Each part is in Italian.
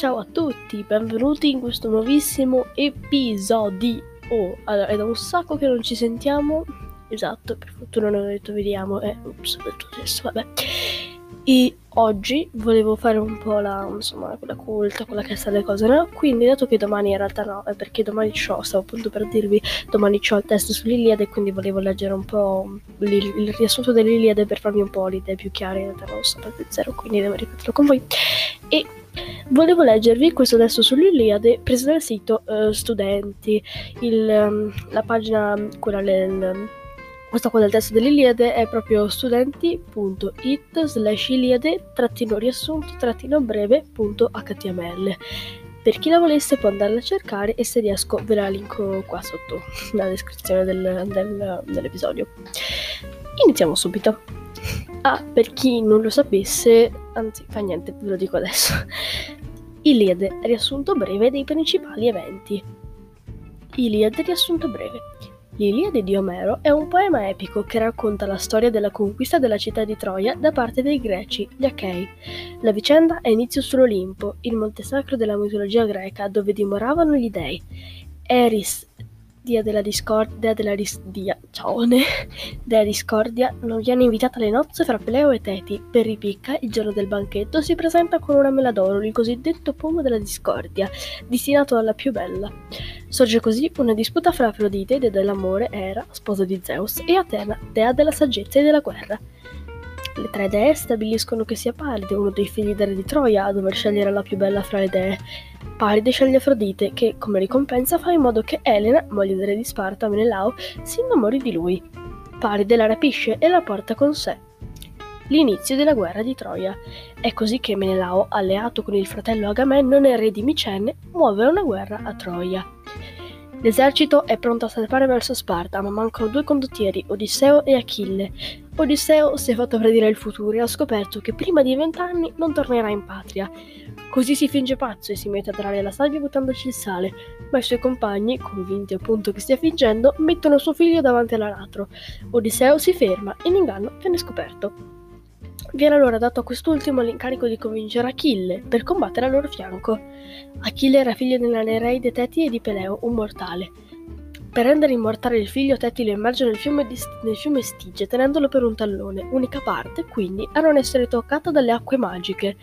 Ciao a tutti, benvenuti in questo nuovissimo episodio. Oh, allora, è da un sacco che non ci sentiamo. Esatto, per fortuna non ho detto vediamo. Eh, ups, ho detto adesso, vabbè. E oggi volevo fare un po' la, insomma, quella colta, quella che sa le cose, no? Quindi, dato che domani in realtà no, è perché domani c'ho, stavo appunto per dirvi, domani c'ho il test sull'Iliade, quindi volevo leggere un po' il, il riassunto dell'Iliade per farmi un po' le idee più chiare, in realtà non so proprio zero, quindi devo ripeterlo con voi. E Volevo leggervi questo adesso sull'Iliade preso dal sito uh, Studenti, il, um, la pagina, quella del, questa qua del testo dell'Iliade è proprio studenti.it slash Iliade trattino riassunto trattino breve.html. Per chi la volesse può andarla a cercare e se riesco ve la linko qua sotto nella descrizione del, del, dell'episodio. Iniziamo subito. Ah, per chi non lo sapesse, anzi fa niente, ve lo dico adesso. Iliade, riassunto breve dei principali eventi. Iliade, riassunto breve. L'Iliade di Omero è un poema epico che racconta la storia della conquista della città di Troia da parte dei Greci, gli Achei. La vicenda ha inizio sull'Olimpo, il monte sacro della mitologia greca dove dimoravano gli dei. Eris, dia della discordia, della dis- dia, ciaone, della discordia, non viene invitata alle nozze fra Peleo e Teti. Per ripicca, il giorno del banchetto, si presenta con una mela d'oro, il cosiddetto pomo della discordia, destinato alla più bella. Sorge così una disputa fra Afrodite, dea dell'amore, Era, sposa di Zeus, e Atena, dea della saggezza e della guerra. Le tre dee stabiliscono che sia Paride, uno dei figli del re di Troia, a dover scegliere la più bella fra le dee. Paride sceglie Afrodite, che come ricompensa fa in modo che Elena, moglie del re di Sparta, Menelao, si innamori di lui. Paride la rapisce e la porta con sé. L'inizio della guerra di Troia. È così che Menelao, alleato con il fratello Agamennone, re di Micenne, muove una guerra a Troia. L'esercito è pronto a salpare verso Sparta, ma mancano due condottieri, Odisseo e Achille. Odisseo si è fatto predire il futuro e ha scoperto che prima di vent'anni non tornerà in patria. Così si finge pazzo e si mette a trarre la sabbia buttandoci il sale, ma i suoi compagni, convinti appunto che stia fingendo, mettono suo figlio davanti all'aratro. Odisseo si ferma e l'inganno viene scoperto. Viene allora dato a quest'ultimo l'incarico di convincere Achille per combattere al loro fianco. Achille era figlio della Nereide Teti e di Peleo, un mortale. Per rendere immortale il figlio, Teti lo immerge nel fiume, di, nel fiume Stige, tenendolo per un tallone, unica parte, quindi, a non essere toccata dalle acque magiche.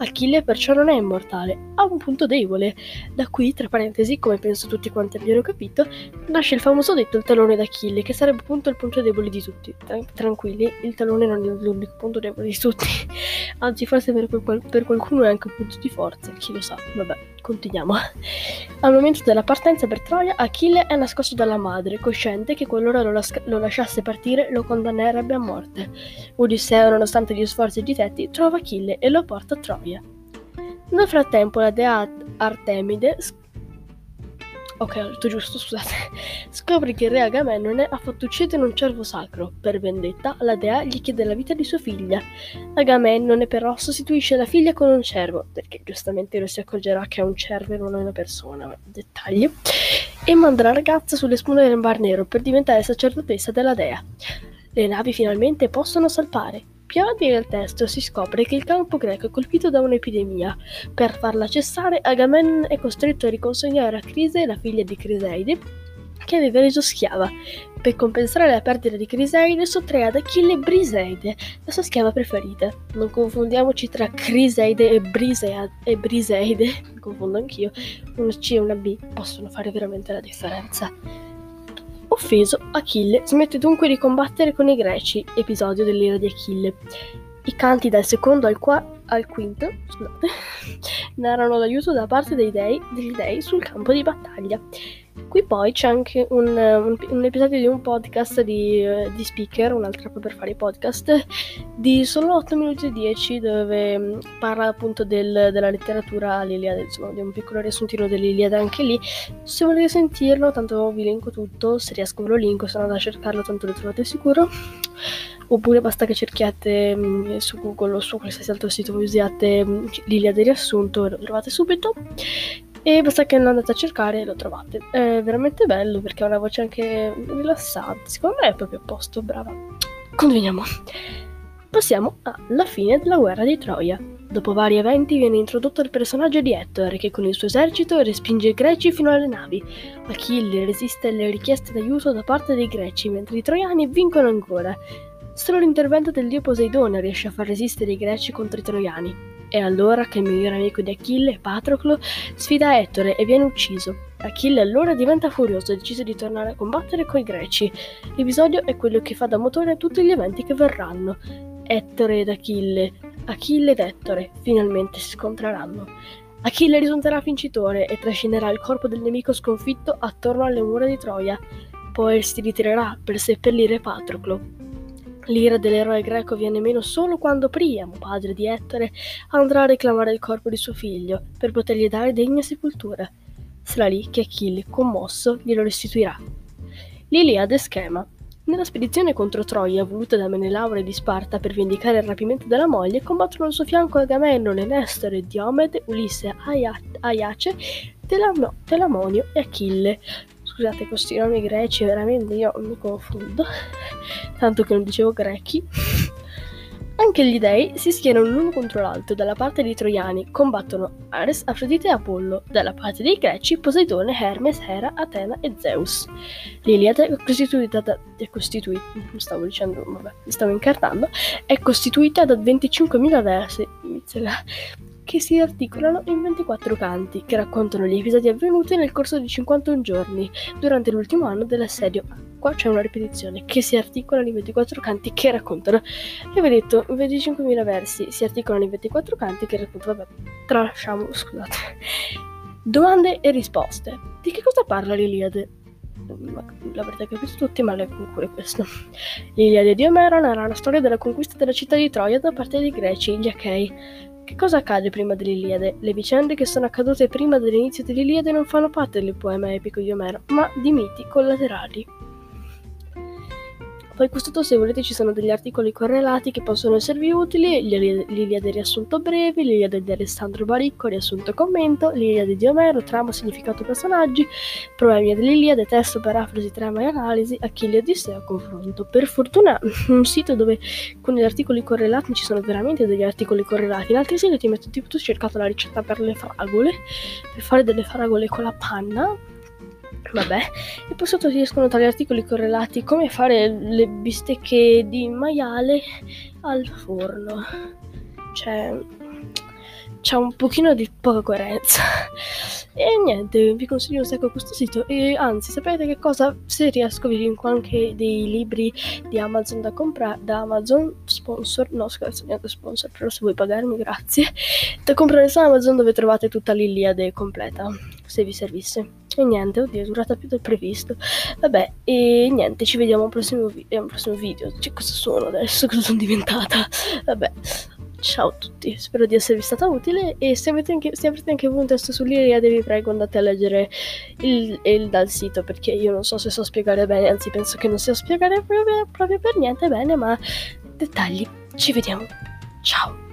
Achille perciò non è immortale, ha un punto debole. Da qui, tra parentesi, come penso tutti quanti abbiano capito, nasce il famoso detto il talone d'Achille, che sarebbe appunto il punto debole di tutti. Tran- tranquilli, il talone non è l'unico punto debole di tutti. Anzi, forse per, quel, per qualcuno è anche un punto di forza, chi lo sa. Vabbè, continuiamo. Al momento della partenza per Troia, Achille è nascosto dalla madre, cosciente che qualora lo, las- lo lasciasse partire lo condannerebbe a morte. Odisseo, nonostante gli sforzi di Teti, trova Achille e lo porta a Troia. Nel frattempo la dea Artemide Ok, ho detto giusto, scusate. Scopre che il re Agamennone ha fatto uccidere un cervo sacro. Per vendetta, la dea gli chiede la vita di sua figlia. Agamennone però sostituisce la figlia con un cervo, perché giustamente lo si accorgerà che è un cervo e non è una persona, dettagli, e manda la ragazza sulle spugne del Mar Nero per diventare sacerdotessa della dea. Le navi finalmente possono salpare. Più avanti nel testo si scopre che il campo greco è colpito da un'epidemia. Per farla cessare, Agamennone è costretto a riconsegnare a Crise, la figlia di Criseide, che aveva reso schiava. Per compensare la perdita di Criseide, sottrae ad Achille Briseide, la sua schiava preferita. Non confondiamoci tra Criseide e, Brisea- e Briseide, mi confondo anch'io. Una C e una B possono fare veramente la differenza. Offeso, Achille smette dunque di combattere con i greci, episodio dell'ira di Achille. I canti dal secondo al, qua- al quinto scusate, narrano l'aiuto da parte dei dei, degli dei sul campo di battaglia. Qui poi c'è anche un, un, un episodio di un podcast di, uh, di, speaker, un altro per fare i podcast, di solo 8 minuti e 10 dove um, parla appunto del, della letteratura l'Iliade, insomma di un piccolo riassuntino dell'Iliade anche lì. Se volete sentirlo, tanto vi linko tutto, se riesco ve lo linko, se no da cercarlo tanto lo trovate sicuro. Oppure basta che cerchiate um, su Google o su qualsiasi altro sito voi usiate um, l'Iliade riassunto e lo trovate subito. E basta che lo andate a cercare e lo trovate. È veramente bello perché ha una voce anche rilassante. Secondo me è proprio a posto, brava. Continuiamo. Passiamo alla fine della guerra di Troia. Dopo vari eventi viene introdotto il personaggio di Ettore che con il suo esercito respinge i greci fino alle navi. Achille resiste alle richieste d'aiuto da parte dei greci mentre i troiani vincono ancora. Solo l'intervento del dio Poseidone riesce a far resistere i greci contro i troiani. È allora che il migliore amico di Achille, Patroclo, sfida Ettore e viene ucciso. Achille allora diventa furioso e decide di tornare a combattere coi greci. L'episodio è quello che fa da motore a tutti gli eventi che verranno. Ettore ed Achille, Achille ed Ettore finalmente si scontreranno. Achille risulterà vincitore e trascinerà il corpo del nemico sconfitto attorno alle mura di Troia. Poi si ritirerà per seppellire Patroclo. L'ira dell'eroe greco viene meno solo quando Priamo, padre di Ettore, andrà a reclamare il corpo di suo figlio per potergli dare degna sepoltura. Sarà lì che Achille, commosso, glielo restituirà. L'Iliade schema. Nella spedizione contro Troia, voluta da Menelaure di Sparta per vendicare il rapimento della moglie, combattono al suo fianco Agamennone, Nestore, Diomede, Ulisse, Aiace, Telamonio e Achille. Scusate questi nomi greci, veramente io mi confondo, tanto che non dicevo grechi. Anche gli dei si schierano l'uno contro l'altro. Dalla parte dei troiani combattono Ares, Afrodite e Apollo. Dalla parte dei greci Poseidone, Hermes, Hera, Atena e Zeus. L'Iliade è costituita da... è costituita... stavo dicendo... vabbè, stavo incartando. È costituita da 25.000 versi che si articolano in 24 canti, che raccontano gli episodi avvenuti nel corso di 51 giorni, durante l'ultimo anno dell'assedio. Qua c'è una ripetizione, che si articolano in 24 canti che raccontano. Ho detto, 25.000 versi si articolano in 24 canti che raccontano. Vabbè, tralasciamo, scusate. Domande e risposte. Di che cosa parla l'Iliade? L'avrete capito tutti, ma leggo pure questo. L'Iliade di Omero narra la storia della conquista della città di Troia da parte dei greci, gli Achei. Che cosa accade prima dell'Iliade? Le vicende che sono accadute prima dell'inizio dell'Iliade non fanno parte del poema epico di Omero, ma di miti collaterali. Poi qui sotto se volete ci sono degli articoli correlati che possono esservi utili, l'Iliade riassunto breve, l'Iliade di Alessandro Baricco, riassunto commento, l'Iliade di Omero, trama, significato, personaggi, problemi dell'Iliade, testo, parafrasi, trama e analisi, Achille e Odissea, confronto. Per fortuna un sito dove con gli articoli correlati ci sono veramente degli articoli correlati, in altri siti ti metto tipo tu cercato la ricetta per le fragole, per fare delle fragole con la panna, Vabbè, e poi sotto ti escono tra gli articoli correlati come fare le bistecche di maiale al forno. Cioè, c'è un pochino di poca coerenza. E niente, vi consiglio un sacco questo sito. E anzi, sapete che cosa? Se riesco vi linko anche dei libri di Amazon da comprare. Da Amazon sponsor. No, scherzo, niente sponsor, però se vuoi pagarmi, grazie. Da comprare su Amazon dove trovate tutta l'Iliade completa. Se vi servisse. E niente, oddio, è durata più del previsto. Vabbè, e niente, ci vediamo al prossimo, vi- un prossimo video. Cioè, cosa sono adesso? Cosa sono diventata? Vabbè. Ciao a tutti, spero di esservi stata utile e se, anche, se avrete anche voi un testo sull'Iliade vi prego andate a leggere il, il, dal sito perché io non so se so spiegare bene, anzi penso che non sia spiegare proprio, proprio per niente bene, ma dettagli. Ci vediamo. Ciao.